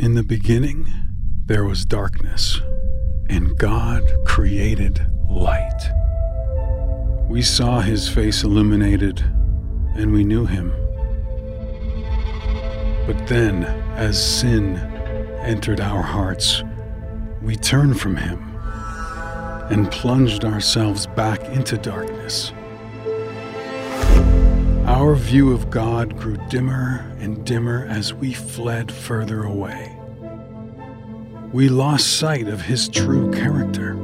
In the beginning, there was darkness, and God created light. We saw his face illuminated, and we knew him. But then, as sin entered our hearts, we turned from him and plunged ourselves back into darkness. Our view of God grew dimmer and dimmer as we fled further away. We lost sight of his true character.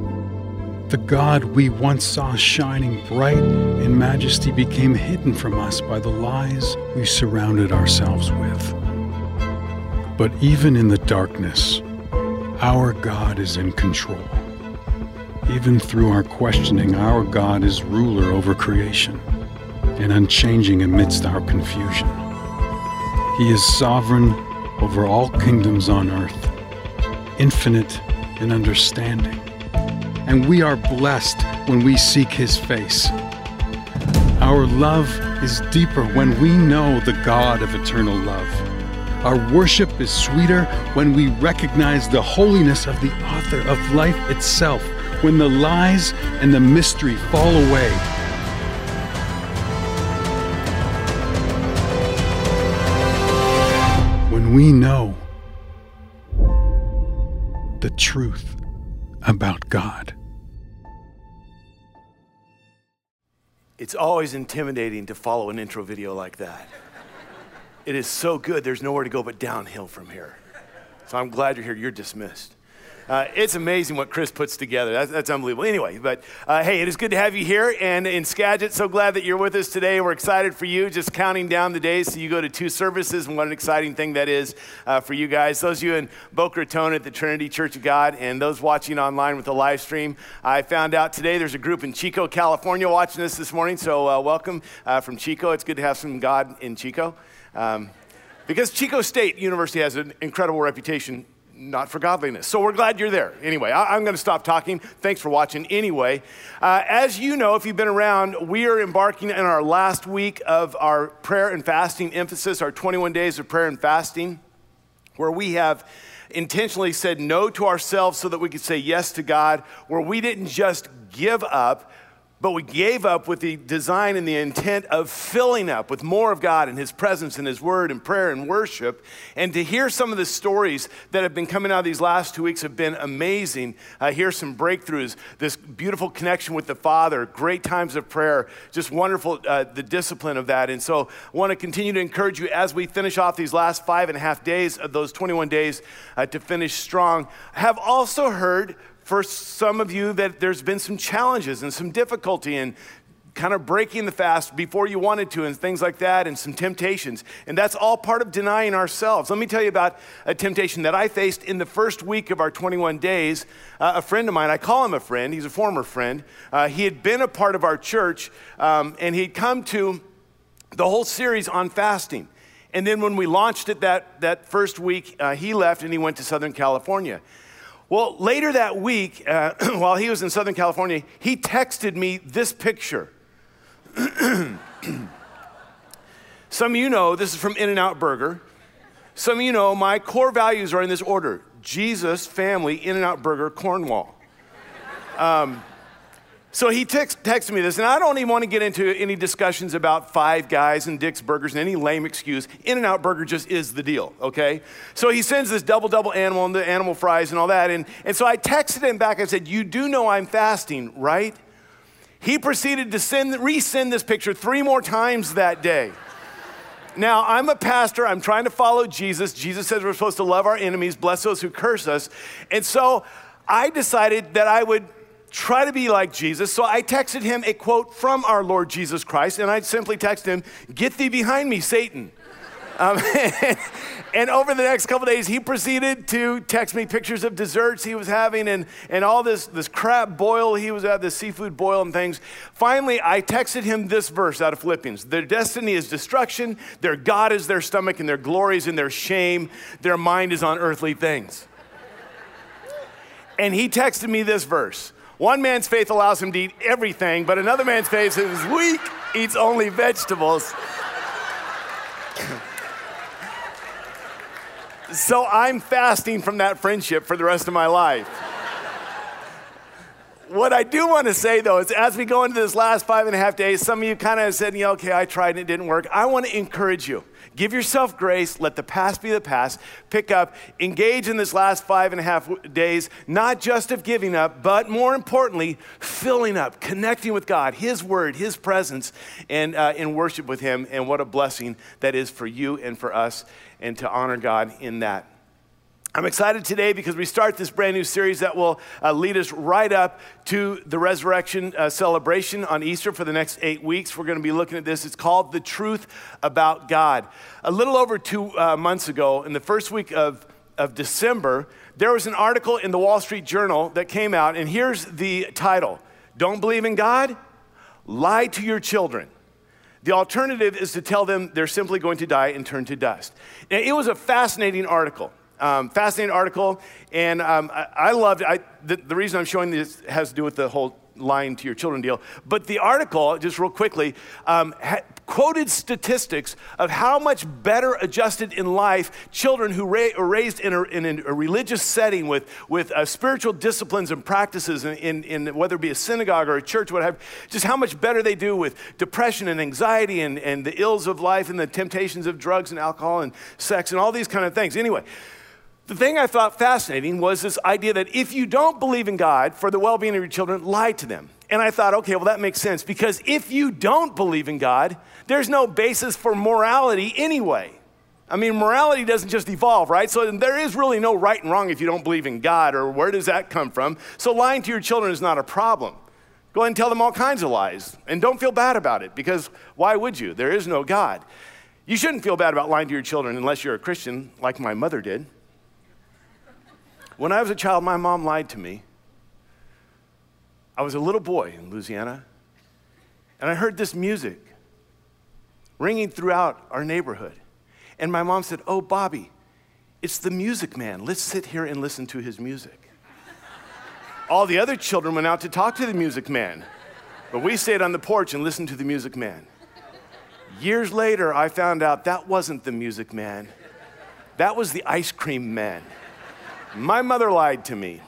The God we once saw shining bright in majesty became hidden from us by the lies we surrounded ourselves with. But even in the darkness, our God is in control. Even through our questioning, our God is ruler over creation and unchanging amidst our confusion. He is sovereign over all kingdoms on earth, infinite in understanding. And we are blessed when we seek His face. Our love is deeper when we know the God of eternal love. Our worship is sweeter when we recognize the holiness of the author of life itself, when the lies and the mystery fall away we know the truth about God. It's always intimidating to follow an intro video like that. It is so good, there's nowhere to go but downhill from here. So I'm glad you're here. You're dismissed. Uh, it's amazing what Chris puts together. That's, that's unbelievable. Anyway, but uh, hey, it is good to have you here. And in Skagit, so glad that you're with us today. We're excited for you. Just counting down the days so you go to two services, and what an exciting thing that is uh, for you guys. Those of you in Boca Raton at the Trinity Church of God, and those watching online with the live stream, I found out today there's a group in Chico, California, watching this this morning. So uh, welcome uh, from Chico. It's good to have some God in Chico. Um, because Chico State University has an incredible reputation not for godliness. So we're glad you're there. Anyway, I, am going to stop talking. Thanks for watching. Anyway, uh, as you know, if you've been around, we are embarking in our last week of our prayer and fasting emphasis, our 21 days of prayer and fasting, where we have intentionally said no to ourselves so that we could say yes to God, where we didn't just give up, but we gave up with the design and the intent of filling up with more of God and His presence and His Word and prayer and worship. And to hear some of the stories that have been coming out of these last two weeks have been amazing. Uh, hear some breakthroughs, this beautiful connection with the Father, great times of prayer, just wonderful, uh, the discipline of that. And so I want to continue to encourage you as we finish off these last five and a half days of those 21 days uh, to finish strong. I have also heard for some of you that there's been some challenges and some difficulty in kind of breaking the fast before you wanted to and things like that and some temptations. And that's all part of denying ourselves. Let me tell you about a temptation that I faced in the first week of our 21 days. Uh, a friend of mine, I call him a friend, he's a former friend. Uh, he had been a part of our church um, and he'd come to the whole series on fasting. And then when we launched it that, that first week, uh, he left and he went to Southern California. Well, later that week, uh, while he was in Southern California, he texted me this picture. Some of you know this is from In N Out Burger. Some of you know my core values are in this order Jesus, family, In N Out Burger, Cornwall. Um, so he text, texted me this, and I don't even want to get into any discussions about Five Guys and Dick's Burgers and any lame excuse. In and Out Burger just is the deal, okay? So he sends this double double animal and the animal fries and all that. And, and so I texted him back and said, You do know I'm fasting, right? He proceeded to send, resend this picture three more times that day. Now, I'm a pastor. I'm trying to follow Jesus. Jesus says we're supposed to love our enemies, bless those who curse us. And so I decided that I would try to be like Jesus. So I texted him a quote from our Lord Jesus Christ, and I simply texted him, Get thee behind me, Satan. Um, and over the next couple days, he proceeded to text me pictures of desserts he was having and, and all this, this crab boil he was at, this seafood boil and things. Finally, I texted him this verse out of Philippians Their destiny is destruction, their God is their stomach, and their glory is in their shame, their mind is on earthly things. And he texted me this verse one man's faith allows him to eat everything, but another man's faith is weak, eats only vegetables. so I'm fasting from that friendship for the rest of my life. what I do want to say though is as we go into this last five and a half days, some of you kind of said, yeah, okay, I tried and it didn't work. I want to encourage you. Give yourself grace. Let the past be the past. Pick up, engage in this last five and a half days, not just of giving up, but more importantly, filling up, connecting with God, His Word, His presence, and uh, in worship with Him. And what a blessing that is for you and for us, and to honor God in that. I'm excited today because we start this brand new series that will uh, lead us right up to the resurrection uh, celebration on Easter for the next eight weeks. We're going to be looking at this. It's called The Truth About God. A little over two uh, months ago, in the first week of, of December, there was an article in the Wall Street Journal that came out, and here's the title Don't Believe in God? Lie to Your Children. The alternative is to tell them they're simply going to die and turn to dust. Now, it was a fascinating article. Um, fascinating article, and um, I, I, loved the, the, reason I'm showing this has to do with the whole lying to your children deal. But the article, just real quickly, um, ha- quoted statistics of how much better adjusted in life children who ra- are raised in a, in a, religious setting with, with uh, spiritual disciplines and practices in, in, in, whether it be a synagogue or a church, whatever, just how much better they do with depression and anxiety and, and the ills of life and the temptations of drugs and alcohol and sex and all these kind of things. Anyway, the thing I thought fascinating was this idea that if you don't believe in God for the well being of your children, lie to them. And I thought, okay, well, that makes sense because if you don't believe in God, there's no basis for morality anyway. I mean, morality doesn't just evolve, right? So there is really no right and wrong if you don't believe in God, or where does that come from? So lying to your children is not a problem. Go ahead and tell them all kinds of lies, and don't feel bad about it because why would you? There is no God. You shouldn't feel bad about lying to your children unless you're a Christian, like my mother did. When I was a child, my mom lied to me. I was a little boy in Louisiana, and I heard this music ringing throughout our neighborhood. And my mom said, Oh, Bobby, it's the music man. Let's sit here and listen to his music. All the other children went out to talk to the music man, but we stayed on the porch and listened to the music man. Years later, I found out that wasn't the music man, that was the ice cream man. My mother lied to me.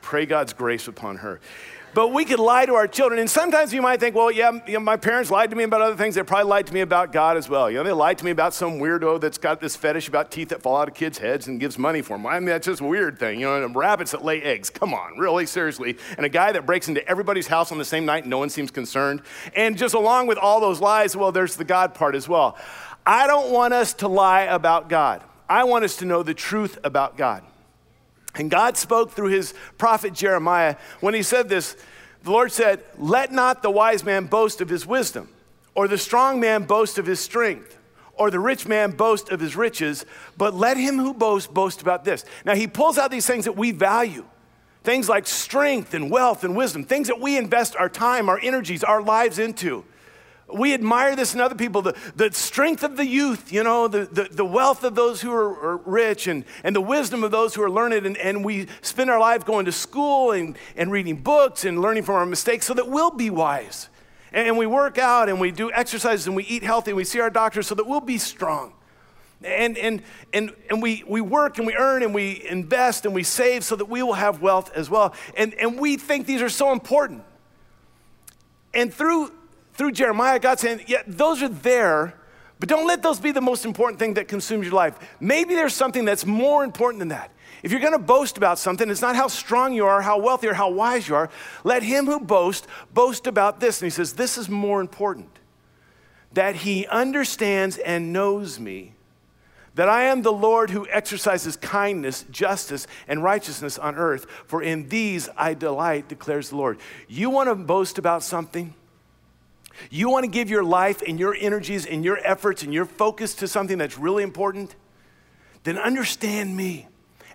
Pray God's grace upon her. But we could lie to our children. And sometimes you might think, well, yeah, you know, my parents lied to me about other things. They probably lied to me about God as well. You know, they lied to me about some weirdo that's got this fetish about teeth that fall out of kids' heads and gives money for them. I mean, that's just a weird thing. You know, rabbits that lay eggs. Come on, really, seriously. And a guy that breaks into everybody's house on the same night and no one seems concerned. And just along with all those lies, well, there's the God part as well. I don't want us to lie about God. I want us to know the truth about God. And God spoke through his prophet Jeremiah when he said this. The Lord said, Let not the wise man boast of his wisdom, or the strong man boast of his strength, or the rich man boast of his riches, but let him who boasts boast about this. Now he pulls out these things that we value. Things like strength and wealth and wisdom, things that we invest our time, our energies, our lives into. We admire this in other people the, the strength of the youth, you know, the, the, the wealth of those who are, are, rich, and, and the wisdom of those who are learned. And, and we spend our life going to school and, and reading books and learning from our mistakes so that we'll be wise. And, and we work out and we do exercises and we eat healthy and we see our doctors so that we'll be strong. And, and, and, and we, we work and we earn and we invest and we save so that we will have wealth as well. And, and we think these are so important. And through through Jeremiah, God saying, yeah, those are there, but don't let those be the most important thing that consumes your life. Maybe there's something that's more important than that. If you're going to boast about something, it's not how strong you are, how wealthy or how wise you are. Let him who boasts boast about this. And he says, This is more important that he understands and knows me, that I am the Lord who exercises kindness, justice, and righteousness on earth. For in these I delight, declares the Lord. You want to boast about something? You want to give your life and your energies and your efforts and your focus to something that's really important? Then understand me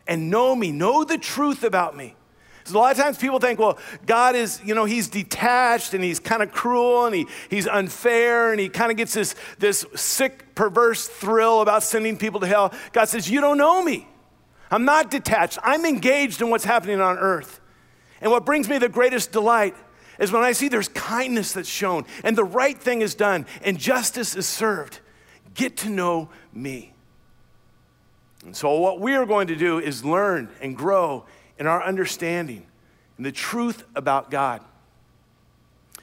and know me, know the truth about me. Because a lot of times people think, well, God is, you know, he's detached and he's kind of cruel and he, he's unfair and he kind of gets this, this sick, perverse thrill about sending people to hell. God says, You don't know me. I'm not detached. I'm engaged in what's happening on earth. And what brings me the greatest delight is when I see there's kindness that's shown and the right thing is done and justice is served. Get to know me. And so, what we are going to do is learn and grow in our understanding and the truth about God.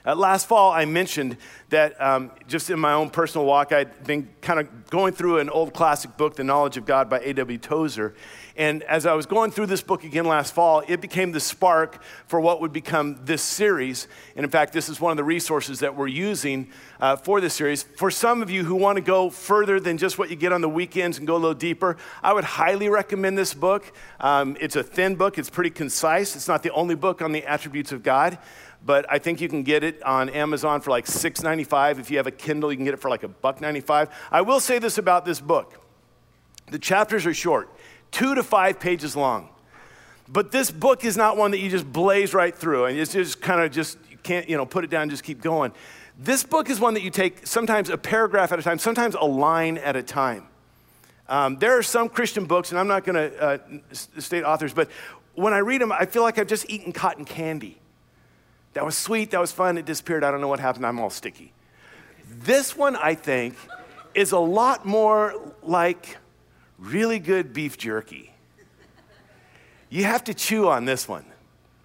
Uh, last fall, I mentioned that um, just in my own personal walk, I'd been kind of going through an old classic book, The Knowledge of God by A.W. Tozer. And as I was going through this book again last fall, it became the spark for what would become this series. And in fact, this is one of the resources that we're using uh, for this series. For some of you who want to go further than just what you get on the weekends and go a little deeper, I would highly recommend this book. Um, it's a thin book, it's pretty concise. It's not the only book on the attributes of God but I think you can get it on Amazon for like $6.95. If you have a Kindle, you can get it for like a buck 95. I will say this about this book. The chapters are short, two to five pages long. But this book is not one that you just blaze right through and it's just kind of just, you can't, you know, put it down and just keep going. This book is one that you take sometimes a paragraph at a time, sometimes a line at a time. Um, there are some Christian books, and I'm not going to uh, state authors, but when I read them, I feel like I've just eaten cotton candy. That was sweet, that was fun, it disappeared. I don't know what happened, I'm all sticky. This one, I think, is a lot more like really good beef jerky. You have to chew on this one,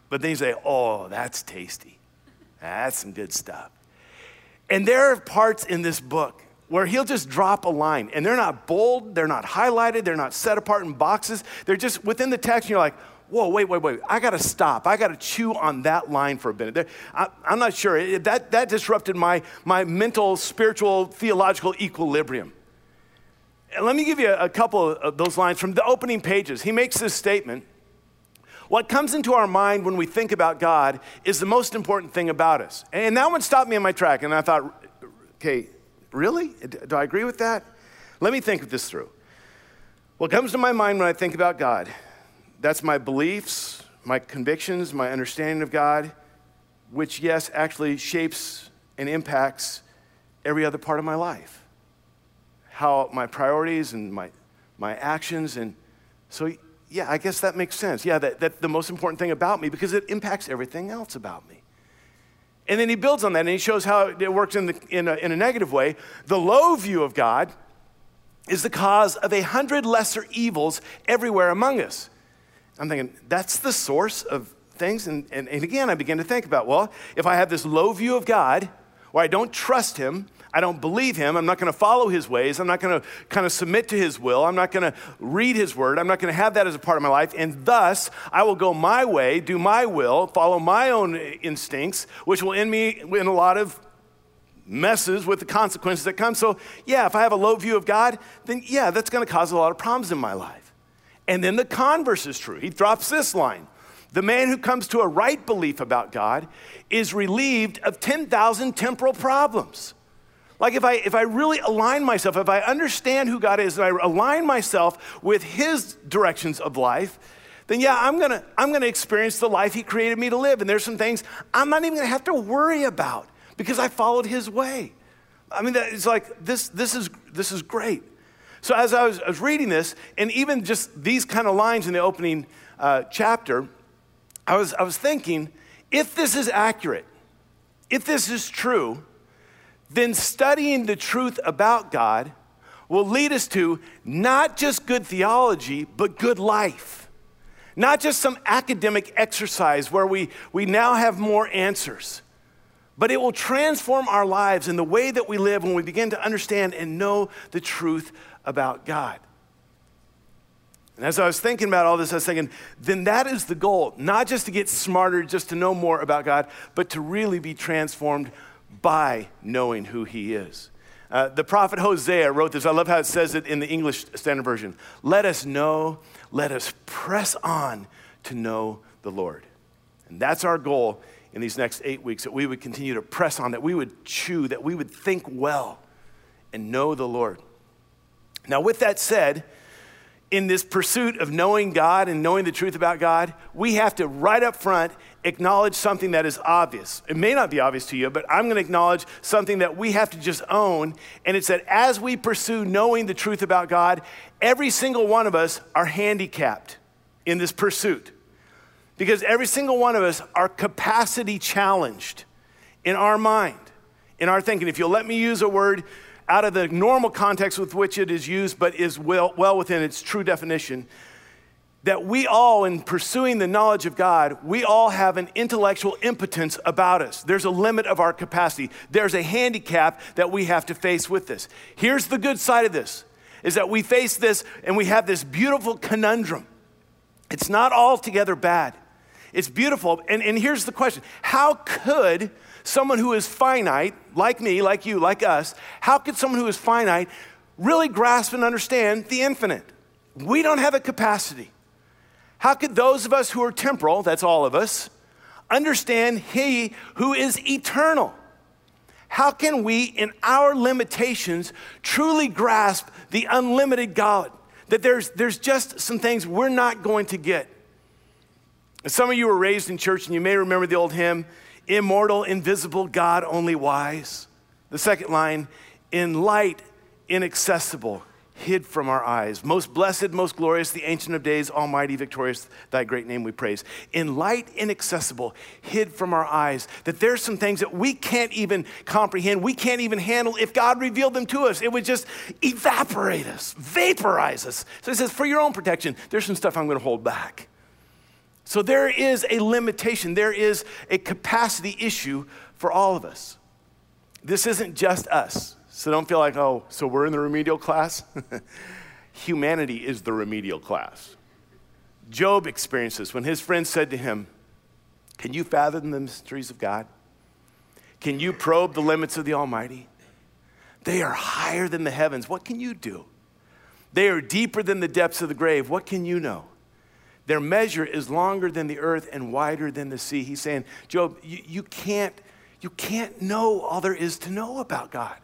but then you say, oh, that's tasty. That's some good stuff. And there are parts in this book where he'll just drop a line, and they're not bold, they're not highlighted, they're not set apart in boxes. They're just within the text, and you're like, whoa, wait, wait, wait. I got to stop. I got to chew on that line for a minute. I, am not sure. That, that disrupted my, my mental, spiritual, theological equilibrium. And let me give you a couple of those lines from the opening pages. He makes this statement What comes into our mind when we think about God is the most important thing about us. And that one stopped me in my track, and I thought, okay, really? Do I agree with that? Let me think this through. What comes to my mind when I think about God that's my beliefs, my convictions, my understanding of God, which, yes, actually shapes and impacts every other part of my life. How my priorities and my, my actions. And so, yeah, I guess that makes sense. Yeah, that, that's the most important thing about me because it impacts everything else about me. And then he builds on that and he shows how it works in, the, in, a, in a negative way. The low view of God is the cause of a hundred lesser evils everywhere among us. I'm thinking, that's the source of things. And, and, and again, I begin to think about, well, if I have this low view of God, where I don't trust Him, I don't believe Him, I'm not going to follow His ways, I'm not going to kind of submit to His will, I'm not going to read His word, I'm not going to have that as a part of my life, and thus I will go my way, do my will, follow my own instincts, which will end me in a lot of messes with the consequences that come. So, yeah, if I have a low view of God, then yeah, that's going to cause a lot of problems in my life. And then the converse is true. He drops this line The man who comes to a right belief about God is relieved of 10,000 temporal problems. Like if I, if I really align myself, if I understand who God is, and I align myself with His directions of life, then yeah, I'm gonna, I'm gonna experience the life He created me to live. And there's some things I'm not even gonna have to worry about because I followed His way. I mean, it's like this, this, is, this is great. So as I was, I was reading this, and even just these kind of lines in the opening uh, chapter, I was, I was thinking, if this is accurate, if this is true, then studying the truth about God will lead us to not just good theology, but good life. Not just some academic exercise where we, we now have more answers, but it will transform our lives in the way that we live when we begin to understand and know the truth about God. And as I was thinking about all this, I was thinking, then that is the goal, not just to get smarter, just to know more about God, but to really be transformed by knowing who He is. Uh, the prophet Hosea wrote this. I love how it says it in the English Standard Version. Let us know, let us press on to know the Lord. And that's our goal in these next eight weeks that we would continue to press on, that we would chew, that we would think well and know the Lord. Now, with that said, in this pursuit of knowing God and knowing the truth about God, we have to right up front acknowledge something that is obvious. It may not be obvious to you, but I'm going to acknowledge something that we have to just own. And it's that as we pursue knowing the truth about God, every single one of us are handicapped in this pursuit. Because every single one of us are capacity challenged in our mind, in our thinking. If you'll let me use a word out of the normal context with which it is used, but is well, well within its true definition, that we all, in pursuing the knowledge of God, we all have an intellectual impotence about us. There's a limit of our capacity. There's a handicap that we have to face with this. Here's the good side of this is that we face this and we have this beautiful conundrum. It's not altogether bad. It's beautiful. And, and here's the question How could someone who is finite, like me, like you, like us, how could someone who is finite really grasp and understand the infinite? We don't have a capacity. How could those of us who are temporal, that's all of us, understand He who is eternal? How can we, in our limitations, truly grasp the unlimited God? That there's, there's just some things we're not going to get. Some of you were raised in church and you may remember the old hymn, Immortal, Invisible, God Only Wise. The second line, In light, inaccessible, hid from our eyes. Most blessed, most glorious, the Ancient of Days, Almighty, victorious, thy great name we praise. In light inaccessible, hid from our eyes. That there's some things that we can't even comprehend, we can't even handle. If God revealed them to us, it would just evaporate us, vaporize us. So he says, for your own protection, there's some stuff I'm going to hold back. So there is a limitation, there is a capacity issue for all of us. This isn't just us. So don't feel like, oh, so we're in the remedial class? Humanity is the remedial class. Job experienced this when his friends said to him, Can you fathom the mysteries of God? Can you probe the limits of the Almighty? They are higher than the heavens. What can you do? They are deeper than the depths of the grave. What can you know? Their measure is longer than the earth and wider than the sea. He's saying, Job, you, you, can't, you can't know all there is to know about God.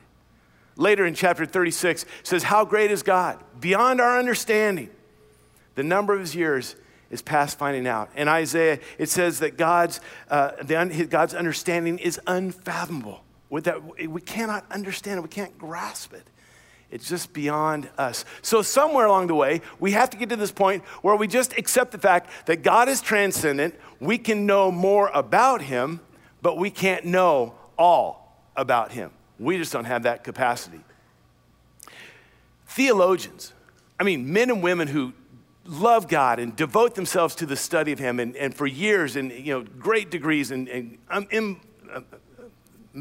Later in chapter 36 says, How great is God? Beyond our understanding. The number of his years is past finding out. In Isaiah, it says that God's, uh, the, God's understanding is unfathomable. With that, we cannot understand it, we can't grasp it. It's just beyond us. So, somewhere along the way, we have to get to this point where we just accept the fact that God is transcendent. We can know more about him, but we can't know all about him. We just don't have that capacity. Theologians, I mean, men and women who love God and devote themselves to the study of Him and, and for years and, you know, great degrees and, and um, in, uh,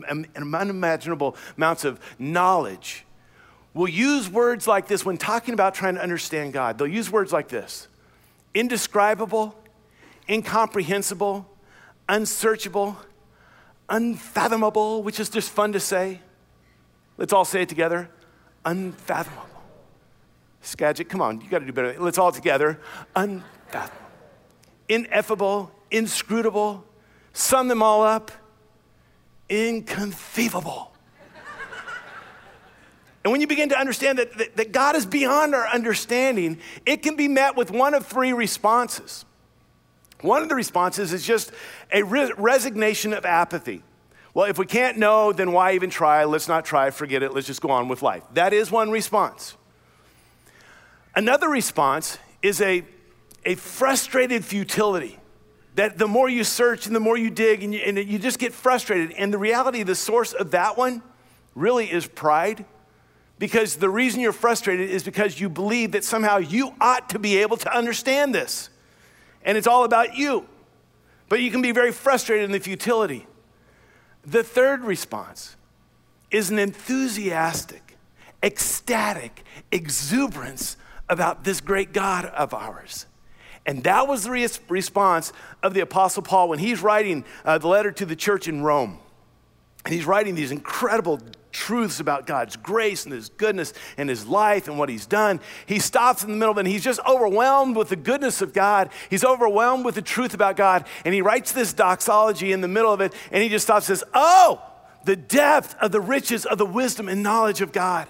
um, unimaginable amounts of knowledge will use words like this when talking about trying to understand God. They'll use words like this indescribable, incomprehensible, unsearchable, unfathomable, which is just fun to say. Let's all say it together unfathomable. Skagit, come on, you got to do better. Let's all together. Unfathomable. Ineffable, inscrutable, sum them all up. Inconceivable. and when you begin to understand that, that, that God is beyond our understanding, it can be met with one of three responses. One of the responses is just a re- resignation of apathy. Well, if we can't know, then why even try? Let's not try, forget it, let's just go on with life. That is one response. Another response is a, a frustrated futility. That the more you search and the more you dig, and you, and you just get frustrated. And the reality, the source of that one really is pride. Because the reason you're frustrated is because you believe that somehow you ought to be able to understand this and it's all about you. But you can be very frustrated in the futility. The third response is an enthusiastic, ecstatic exuberance about this great God of ours. And that was the re- response of the Apostle Paul when he's writing uh, the letter to the church in Rome. And he's writing these incredible truths about God's grace and His goodness and His life and what He's done. He stops in the middle of it and he's just overwhelmed with the goodness of God. He's overwhelmed with the truth about God. And he writes this doxology in the middle of it and he just stops and says, Oh, the depth of the riches of the wisdom and knowledge of God.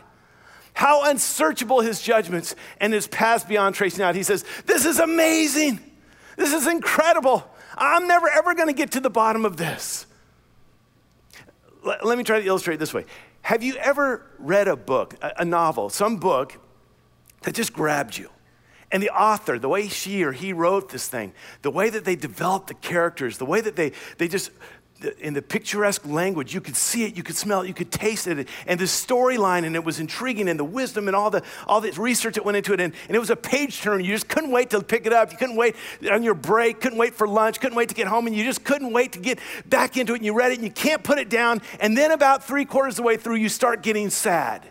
How unsearchable His judgments and His paths beyond tracing out. He says, This is amazing. This is incredible. I'm never ever going to get to the bottom of this let me try to illustrate this way. Have you ever read a book, a, novel, some book that just grabbed you? And the author, the way she or he wrote this thing, the way that they developed the characters, the way that they, they just in the picturesque language. You could see it, you could smell it, you could taste it. And the storyline, and it was intriguing, and the wisdom, and all the, all the research that went into it. And, and it was a page turner. You just couldn't wait to pick it up. You couldn't wait on your break, couldn't wait for lunch, couldn't wait to get home, and you just couldn't wait to get back into it. And you read it, and you can't put it down. And then about three quarters of the way through, you start getting sad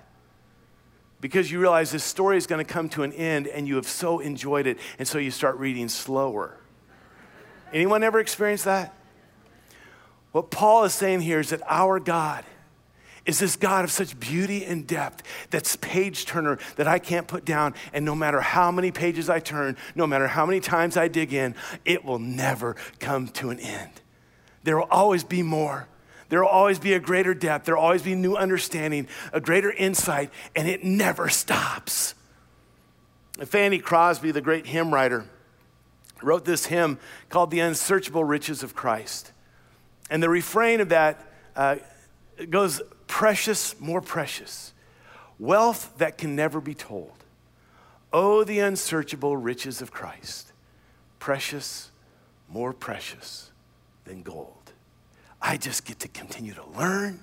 because you realize this story is going to come to an end and you have so enjoyed it and so you start reading slower anyone ever experienced that what Paul is saying here is that our God is this God of such beauty and depth that's page turner that I can't put down. And no matter how many pages I turn, no matter how many times I dig in, it will never come to an end. There will always be more. There will always be a greater depth. There will always be new understanding, a greater insight, and it never stops. Fanny Crosby, the great hymn writer, wrote this hymn called The Unsearchable Riches of Christ. And the refrain of that uh, goes precious, more precious, wealth that can never be told. Oh, the unsearchable riches of Christ, precious, more precious than gold. I just get to continue to learn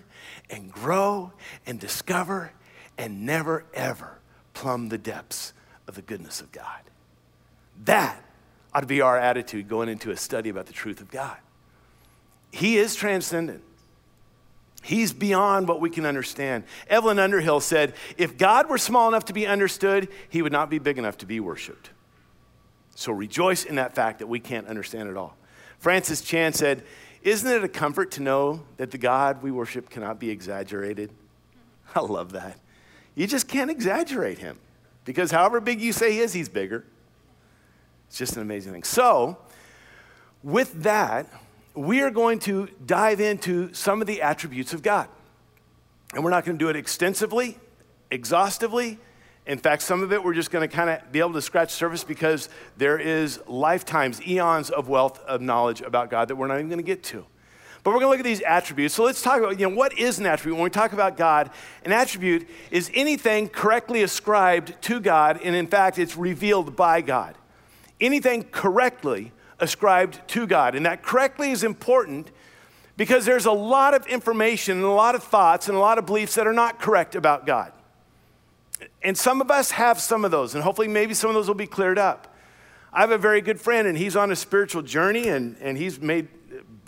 and grow and discover and never, ever plumb the depths of the goodness of God. That ought to be our attitude going into a study about the truth of God. He is transcendent. He's beyond what we can understand. Evelyn Underhill said, if God were small enough to be understood, he would not be big enough to be worshiped. So rejoice in that fact that we can't understand it all. Francis Chan said, Isn't it a comfort to know that the God we worship cannot be exaggerated? I love that. You just can't exaggerate him because however big you say he is, he's bigger. It's just an amazing thing. So, with that, we are going to dive into some of the attributes of God. And we're not going to do it extensively, exhaustively. In fact, some of it we're just going to kind of be able to scratch surface because there is lifetimes, eons of wealth of knowledge about God that we're not even going to get to. But we're going to look at these attributes. So let's talk about, you know, what is an attribute? When we talk about God, an attribute is anything correctly ascribed to God, and in fact, it's revealed by God. Anything correctly ascribed to God. And that correctly is important because there's a lot of information and a lot of thoughts and a lot of beliefs that are not correct about God. And some of us have some of those, and hopefully, maybe some of those will be cleared up. I have a very good friend, and he's on a spiritual journey, and, and he's made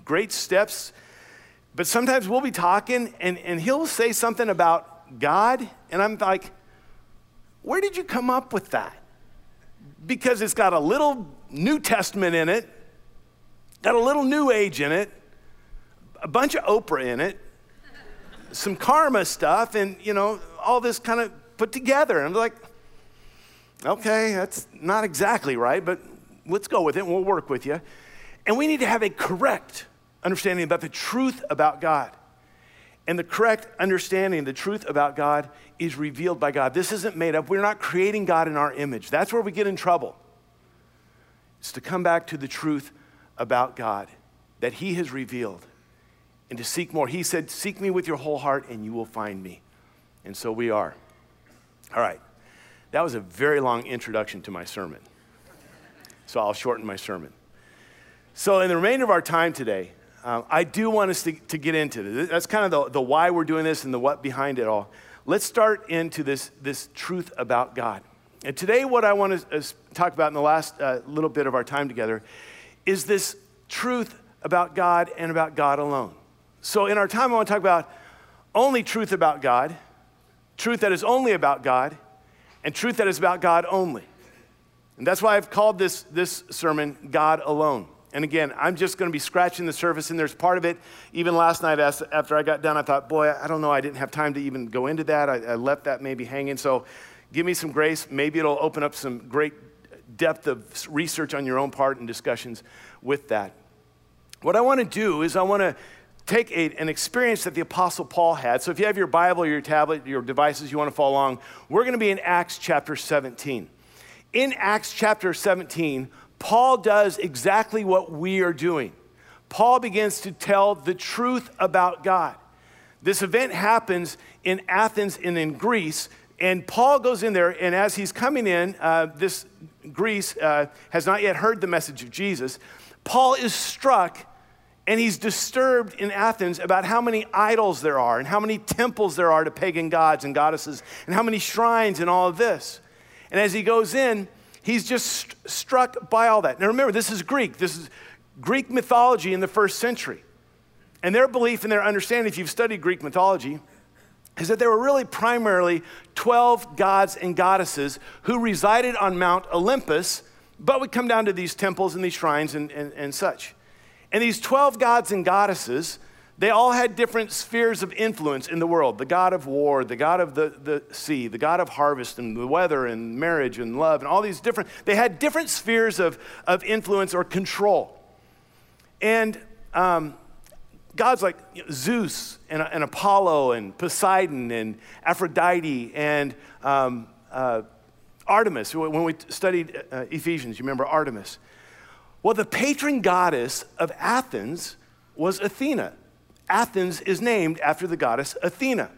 great steps. But sometimes we'll be talking, and, and he'll say something about God, and I'm like, where did you come up with that? Because it's got a little New Testament in it, got a little New Age in it, a bunch of Oprah in it, some karma stuff, and you know, all this kind of put together. And I'm like, okay, that's not exactly right, but let's go with it and we'll work with you. And we need to have a correct understanding about the truth about God. And the correct understanding, the truth about God, is revealed by God. This isn't made up. We're not creating God in our image. That's where we get in trouble is to come back to the truth about God that He has revealed and to seek more. He said, Seek me with your whole heart and you will find me. And so we are. All right. That was a very long introduction to my sermon. So I'll shorten my sermon. So, in the remainder of our time today, uh, I do want us to, to get into this. That's kind of the, the why we're doing this and the what behind it all. Let's start into this, this truth about God. And today, what I want to uh, talk about in the last uh, little bit of our time together is this truth about God and about God alone. So, in our time, I want to talk about only truth about God, truth that is only about God, and truth that is about God only. And that's why I've called this, this sermon God Alone. And again, I'm just going to be scratching the surface, and there's part of it. Even last night, after I got done, I thought, boy, I don't know, I didn't have time to even go into that. I, I left that maybe hanging. So give me some grace. Maybe it'll open up some great depth of research on your own part and discussions with that. What I want to do is I want to take a, an experience that the Apostle Paul had. So if you have your Bible, your tablet, your devices, you want to follow along, we're going to be in Acts chapter 17. In Acts chapter 17, Paul does exactly what we are doing. Paul begins to tell the truth about God. This event happens in Athens and in Greece, and Paul goes in there, and as he's coming in, uh, this Greece uh, has not yet heard the message of Jesus. Paul is struck and he's disturbed in Athens about how many idols there are and how many temples there are to pagan gods and goddesses and how many shrines and all of this. And as he goes in, he's just st- struck by all that. Now remember, this is Greek. This is Greek mythology in the first century. And their belief and their understanding, if you've studied Greek mythology, is that there were really primarily 12 gods and goddesses who resided on Mount Olympus, but would come down to these temples and these shrines and, and, and such. And these 12 gods and goddesses, they all had different spheres of influence in the world the God of war, the God of the, the sea, the God of harvest and the weather and marriage and love, and all these different, they had different spheres of, of influence or control. And um, gods like Zeus and, and, Apollo and Poseidon and Aphrodite and um, uh, Artemis, when we studied uh, Ephesians, you remember Artemis. Well, the patron goddess of Athens was Athena. Athens is named after the goddess Athena.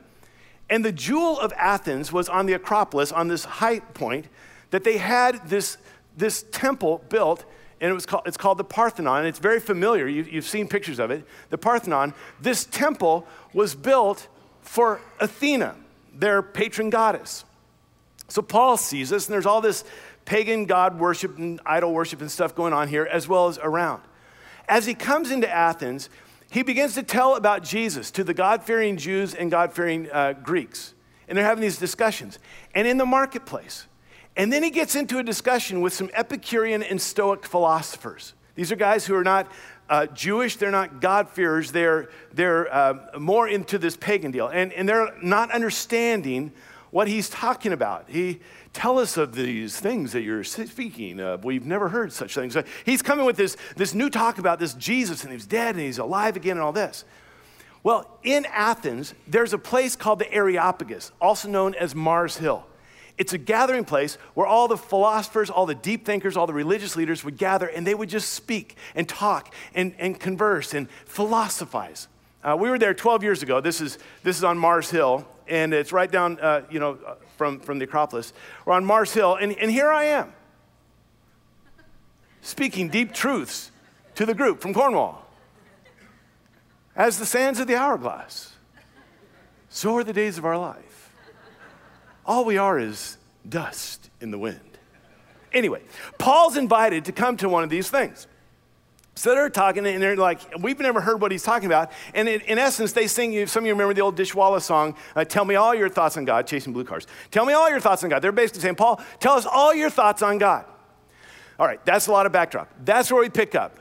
And the jewel of Athens was on the Acropolis, on this high point, that they had this, this temple built, and it was called, it's called the Parthenon. It's very familiar. You, you've seen pictures of it. The Parthenon. This temple was built for Athena, their patron goddess. So Paul sees this, and there's all this pagan god worship and idol worship and stuff going on here, as well as around. As he comes into Athens, he begins to tell about Jesus to the God fearing Jews and God fearing uh, Greeks. And they're having these discussions. And in the marketplace. And then he gets into a discussion with some Epicurean and Stoic philosophers. These are guys who are not uh, Jewish, they're not God-fearers, they're, they're uh, more into this pagan deal. And, and they're not understanding what he's talking about. He, Tell us of these things that you're speaking of. We've never heard such things. He's coming with this, this new talk about this Jesus and he's dead and he's alive again and all this. Well, in Athens, there's a place called the Areopagus, also known as Mars Hill. It's a gathering place where all the philosophers, all the deep thinkers, all the religious leaders would gather and they would just speak and talk and, and converse and philosophize. Uh, we were there 12 years ago. This is, this is on Mars Hill, and it's right down, uh, you know, from, from the Acropolis. We're on Mars Hill, and, and here I am, speaking deep truths to the group from Cornwall. As the sands of the hourglass, so are the days of our life. All we are is dust in the wind. Anyway, Paul's invited to come to one of these things. So they're talking, and they're like, we've never heard what he's talking about. And in, in essence, they sing, you, some of you remember the old Dishwalla song, uh, Tell Me All Your Thoughts on God, Chasing Blue Cars. Tell me all your thoughts on God. They're basically saying, Paul, tell us all your thoughts on God. All right, that's a lot of backdrop. That's where we pick up.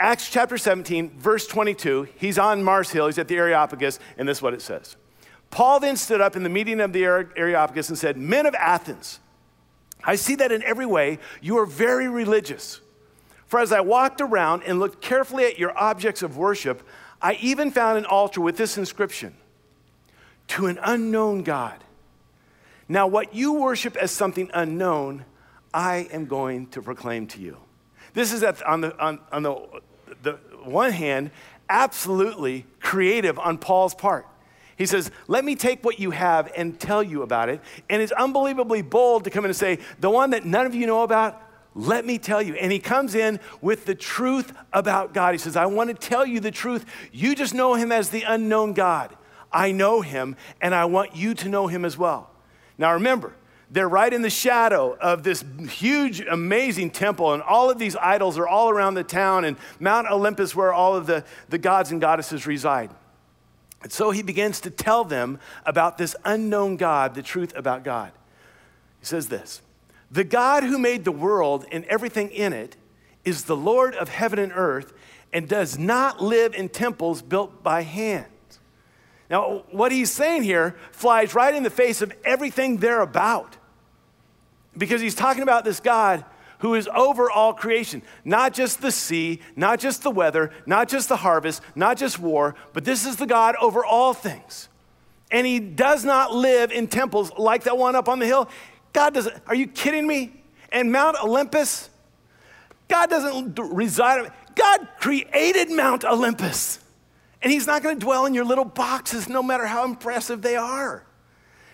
Acts chapter 17, verse 22. He's on Mars Hill, he's at the Areopagus, and this is what it says. Paul then stood up in the meeting of the Areopagus and said, Men of Athens, I see that in every way you are very religious. For as I walked around and looked carefully at your objects of worship, I even found an altar with this inscription To an unknown God. Now, what you worship as something unknown, I am going to proclaim to you. This is at, on, the, on, on the, the one hand, absolutely creative on Paul's part. He says, Let me take what you have and tell you about it. And it's unbelievably bold to come in and say, The one that none of you know about, let me tell you. And he comes in with the truth about God. He says, I want to tell you the truth. You just know him as the unknown God. I know him, and I want you to know him as well. Now remember, they're right in the shadow of this huge, amazing temple, and all of these idols are all around the town, and Mount Olympus, where all of the, the gods and goddesses reside. And so he begins to tell them about this unknown God, the truth about God. He says this the God who made the world and everything in it is the Lord of heaven and earth and does not live in temples built by hands. Now, what he's saying here flies right in the face of everything they're about. Because he's talking about this God who is over all creation, not just the sea, not just the weather, not just the harvest, not just war, but this is the God over all things. And he does not live in temples like that one up on the hill. God doesn't, are you kidding me? And Mount Olympus, God doesn't reside, God created Mount Olympus. And He's not going to dwell in your little boxes no matter how impressive they are.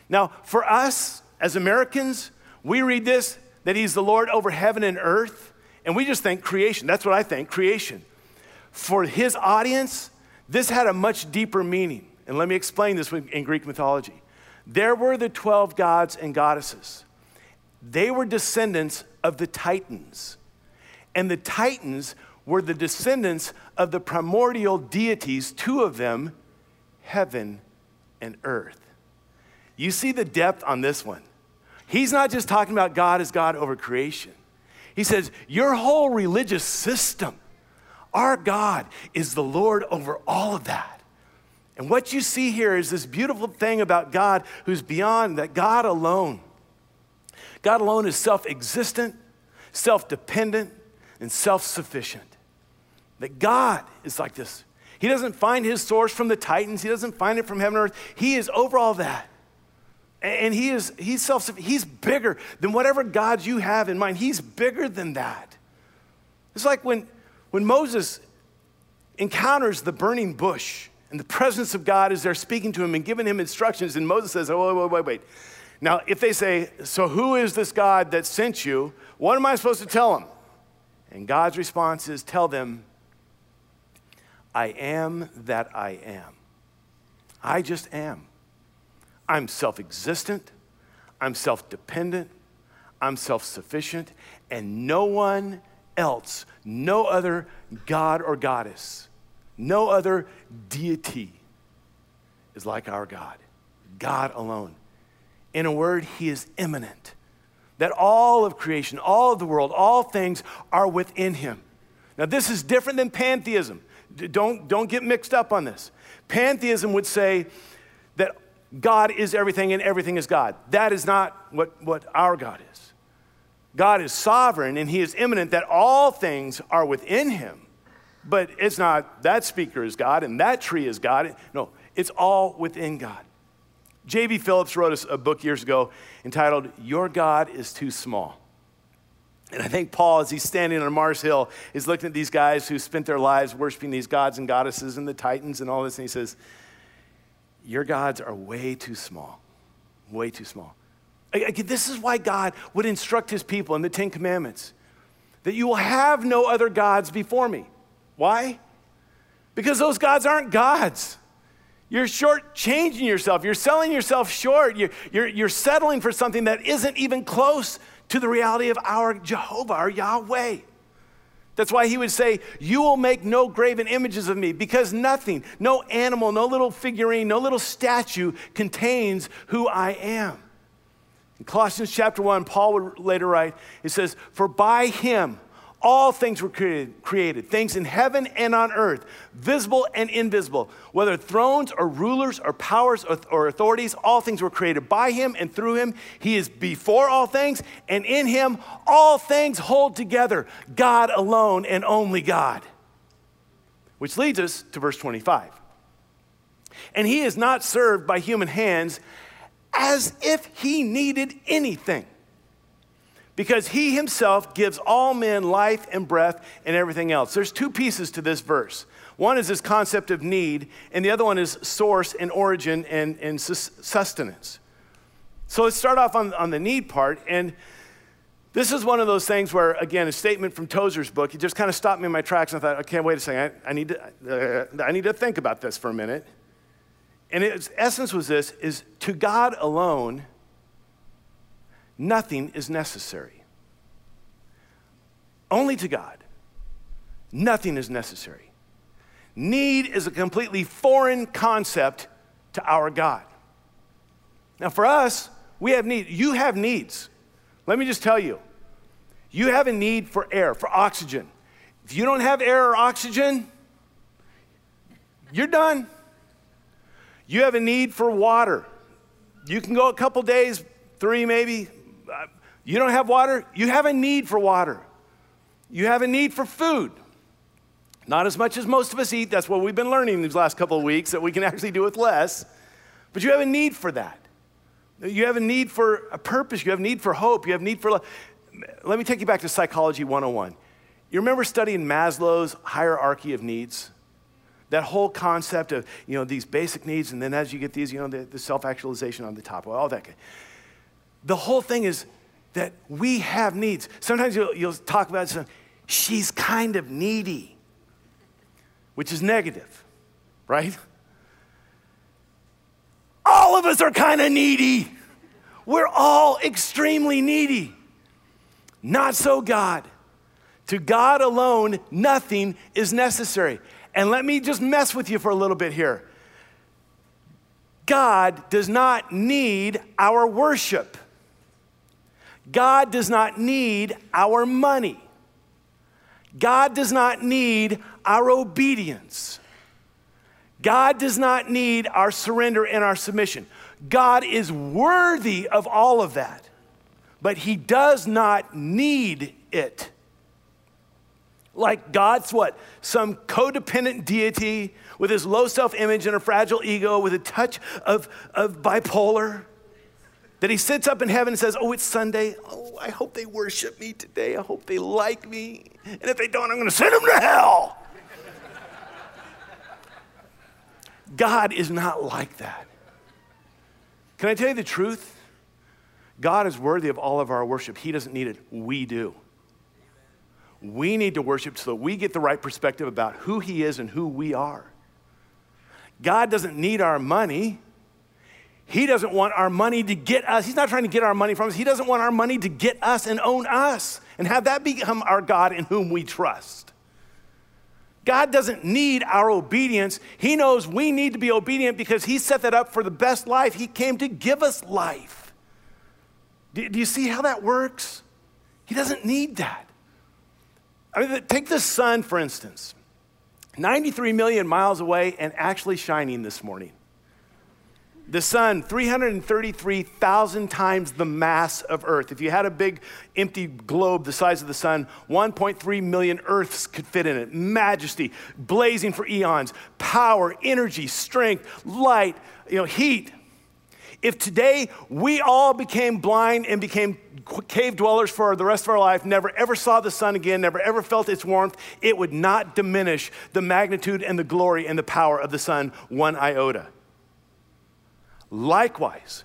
Now, for us as Americans, we read this that He's the Lord over heaven and earth, and we just think creation. That's what I think creation. for his audience, this had a much deeper meaning. And let me explain this in Greek mythology. There were the 12 gods and goddesses. They were descendants of the Titans. And the Titans were the descendants of the primordial deities, two of them, heaven and earth. You see the depth on this one. He's not just talking about God as God over creation. He says, Your whole religious system, our God is the Lord over all of that. And what you see here is this beautiful thing about God who's beyond that God alone. God alone is self existent, self dependent, and self sufficient. That God is like this. He doesn't find his source from the Titans, he doesn't find it from heaven and earth. He is over all that. And he is he's self he's bigger than whatever gods you have in mind. He's bigger than that. It's like when when Moses encounters the burning bush and the presence of God is there speaking to him and giving him instructions. And Moses says, Oh, wait, wait, wait, wait. Now, if they say, So who is this God that sent you? What am I supposed to tell them? And God's response is, Tell them, I am that I am. I just am. I'm self existent, I'm self dependent, I'm self sufficient, and no one else, no other God or goddess no other deity is like our God, God alone. In a word, He is immanent. That all of creation, all of the world, all things are within Him. Now, this is different than pantheism. Don't, don't get mixed up on this. Pantheism would say God is everything and everything is God. That is not what, what our God is. God is sovereign and He is immanent, that all things are within Him. But it's not that speaker is God and that tree is God. No, it's all within God. J.B. Phillips wrote a book years ago entitled, Your God is Too Small. And I think Paul, as he's standing on Mars Hill, is looking at these guys who spent their lives worshiping these gods and goddesses and the Titans and all this, and he says, Your gods are way too small. Way too small. This is why God would instruct his people in the Ten Commandments that you will have no other gods before me. Why? Because those gods aren't gods. You're shortchanging yourself. You're selling yourself short. You're, you're, you're settling for something that isn't even close to the reality of our Jehovah, our Yahweh. That's why he would say, You will make no graven images of me, because nothing, no animal, no little figurine, no little statue contains who I am. In Colossians chapter 1, Paul would later write, It says, For by him, all things were created, created, things in heaven and on earth, visible and invisible, whether thrones or rulers or powers or, or authorities, all things were created by him and through him. He is before all things, and in him all things hold together. God alone and only God. Which leads us to verse 25. And he is not served by human hands as if he needed anything because he himself gives all men life and breath and everything else. There's two pieces to this verse. One is this concept of need, and the other one is source and origin and, and sustenance. So let's start off on, on the need part. And this is one of those things where, again, a statement from Tozer's book, it just kind of stopped me in my tracks. And I thought, okay, wait a second, I, I need, to, uh, I need to think about this for a minute. And its essence was this, is to God alone, nothing is necessary. Only to God, nothing is necessary. Need is a completely foreign concept to our God. Now, for us, we have needs. You have needs. Let me just tell you you have a need for air, for oxygen. If you don't have air or oxygen, you're done. You have a need for water. You can go a couple days, three maybe, you don't have water? You have a need for water. You have a need for food. Not as much as most of us eat. That's what we've been learning these last couple of weeks, that we can actually do with less. But you have a need for that. You have a need for a purpose. You have a need for hope. You have a need for. Love. Let me take you back to Psychology 101. You remember studying Maslow's hierarchy of needs? That whole concept of, you know, these basic needs, and then as you get these, you know, the, the self actualization on the top, all that. The whole thing is that we have needs. Sometimes you'll, you'll talk about some, she's kind of needy. which is negative, right? All of us are kind of needy. We're all extremely needy. Not so God. To God alone, nothing is necessary. And let me just mess with you for a little bit here. God does not need our worship. God does not need our money. God does not need our obedience. God does not need our surrender and our submission. God is worthy of all of that, but He does not need it. Like God's what? Some codependent deity with his low self image and a fragile ego with a touch of, of bipolar. That he sits up in heaven and says, Oh, it's Sunday. Oh, I hope they worship me today. I hope they like me. And if they don't, I'm going to send them to hell. God is not like that. Can I tell you the truth? God is worthy of all of our worship. He doesn't need it, we do. We need to worship so that we get the right perspective about who He is and who we are. God doesn't need our money. He doesn't want our money to get us. He's not trying to get our money from us. He doesn't want our money to get us and own us and have that become our God in whom we trust. God doesn't need our obedience. He knows we need to be obedient because He set that up for the best life. He came to give us life. Do, do you see how that works? He doesn't need that. I mean, take the sun, for instance 93 million miles away and actually shining this morning. The sun, 333,000 times the mass of Earth. If you had a big empty globe the size of the sun, 1.3 million Earths could fit in it. Majesty, blazing for eons, power, energy, strength, light, you know, heat. If today we all became blind and became cave dwellers for the rest of our life, never ever saw the sun again, never ever felt its warmth, it would not diminish the magnitude and the glory and the power of the sun one iota. Likewise,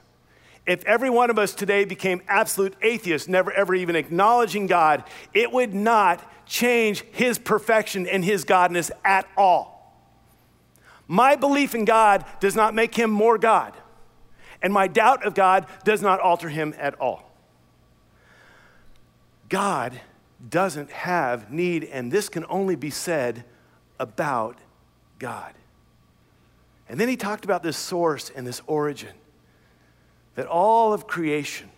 if every one of us today became absolute atheists, never ever even acknowledging God, it would not change his perfection and his godness at all. My belief in God does not make him more God, and my doubt of God does not alter him at all. God doesn't have need, and this can only be said about God. And then he talked about this source and this origin that all of creation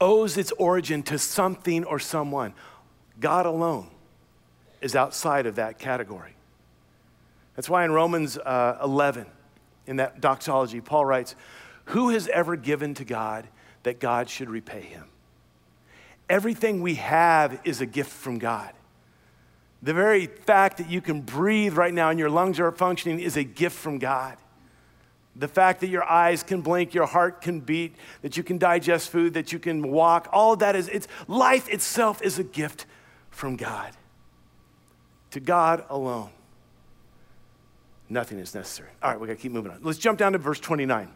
owes its origin to something or someone. God alone is outside of that category. That's why in Romans uh, 11, in that doxology, Paul writes, Who has ever given to God that God should repay him? Everything we have is a gift from God. The very fact that you can breathe right now and your lungs are functioning is a gift from God. The fact that your eyes can blink, your heart can beat, that you can digest food, that you can walk, all of that is it's life itself is a gift from God. To God alone. Nothing is necessary. All right, we got to keep moving on. Let's jump down to verse 29.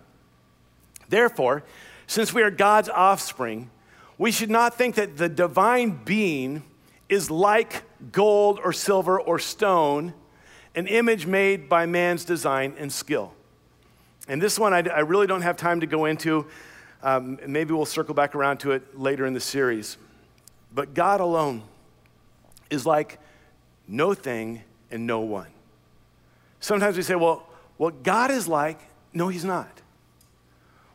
Therefore, since we are God's offspring, we should not think that the divine being is like gold or silver or stone, an image made by man's design and skill. And this one I, I really don't have time to go into. Um, maybe we'll circle back around to it later in the series. But God alone is like no thing and no one. Sometimes we say, well, what God is like, no, he's not.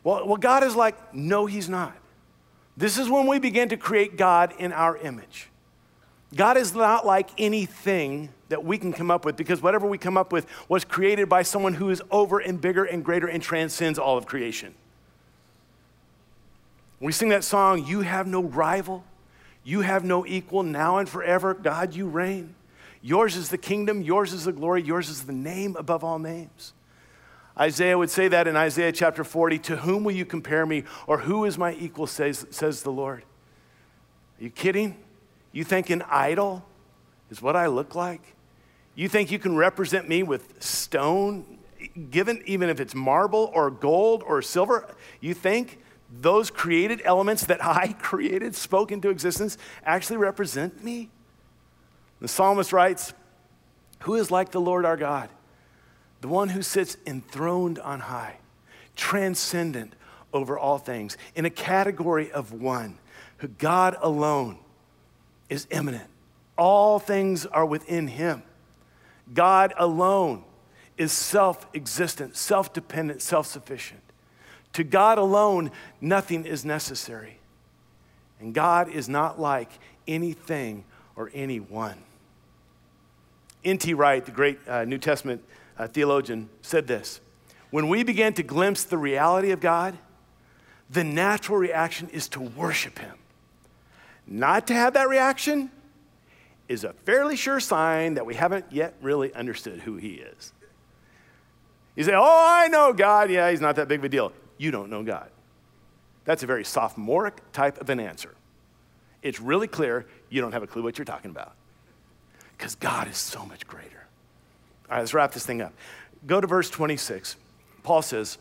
Well, what God is like, no, he's not. This is when we begin to create God in our image. God is not like anything that we can come up with because whatever we come up with was created by someone who is over and bigger and greater and transcends all of creation. We sing that song, You Have No Rival, You Have No Equal, Now and Forever, God, you reign. Yours is the kingdom, yours is the glory, yours is the name above all names. Isaiah would say that in Isaiah chapter 40 To whom will you compare me, or who is my equal, says, says the Lord? Are you kidding? You think an idol is what I look like? You think you can represent me with stone, given even if it's marble or gold or silver? You think those created elements that I created, spoke into existence, actually represent me? The psalmist writes, Who is like the Lord our God? The one who sits enthroned on high, transcendent over all things, in a category of one, who God alone is immanent. All things are within him. God alone is self existent, self dependent, self sufficient. To God alone, nothing is necessary. And God is not like anything or anyone. N.T. Wright, the great uh, New Testament uh, theologian, said this When we begin to glimpse the reality of God, the natural reaction is to worship Him. Not to have that reaction is a fairly sure sign that we haven't yet really understood who He is. You say, Oh, I know God. Yeah, He's not that big of a deal. You don't know God. That's a very sophomoric type of an answer. It's really clear you don't have a clue what you're talking about because God is so much greater. All right, let's wrap this thing up. Go to verse 26. Paul says,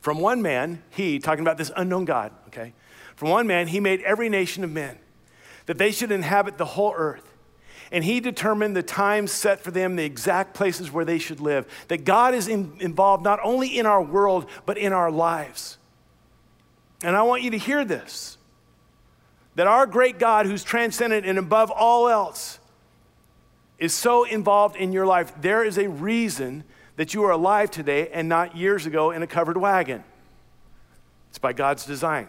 From one man, he, talking about this unknown God, okay? From one man, he made every nation of men, that they should inhabit the whole earth. And he determined the times set for them, the exact places where they should live. That God is in, involved not only in our world, but in our lives. And I want you to hear this that our great God, who's transcendent and above all else, is so involved in your life, there is a reason that you are alive today and not years ago in a covered wagon. It's by God's design.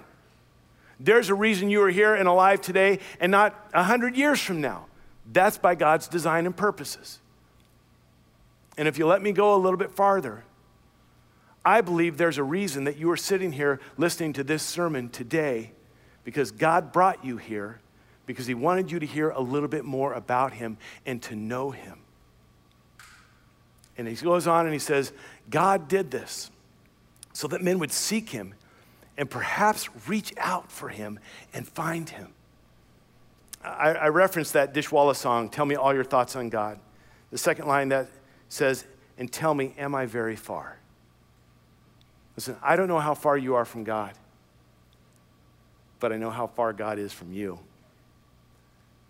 There's a reason you are here and alive today and not 100 years from now. That's by God's design and purposes. And if you let me go a little bit farther, I believe there's a reason that you are sitting here listening to this sermon today because God brought you here because he wanted you to hear a little bit more about him and to know him. And he goes on and he says, God did this so that men would seek him and perhaps reach out for him and find him. I, I referenced that Dishwalla song, Tell Me All Your Thoughts on God. The second line that says, And tell me, am I very far? Listen, I don't know how far you are from God, but I know how far God is from you.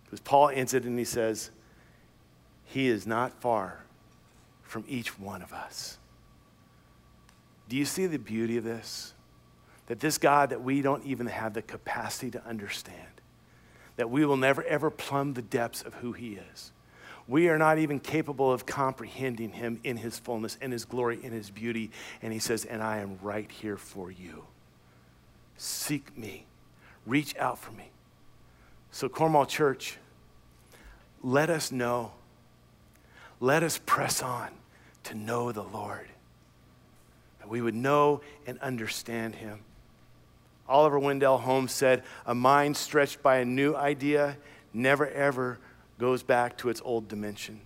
Because Paul ends it and he says, He is not far from each one of us. Do you see the beauty of this? That this God that we don't even have the capacity to understand, that we will never ever plumb the depths of who He is. We are not even capable of comprehending Him in His fullness, in His glory, in His beauty. And He says, And I am right here for you. Seek me, reach out for me. So, Cornwall Church, let us know. Let us press on to know the Lord. That we would know and understand Him. Oliver Wendell Holmes said, A mind stretched by a new idea never ever goes back to its old dimension.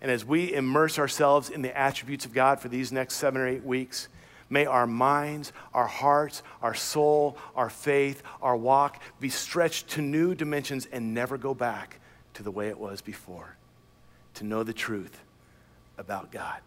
And as we immerse ourselves in the attributes of God for these next seven or eight weeks, May our minds, our hearts, our soul, our faith, our walk be stretched to new dimensions and never go back to the way it was before. To know the truth about God.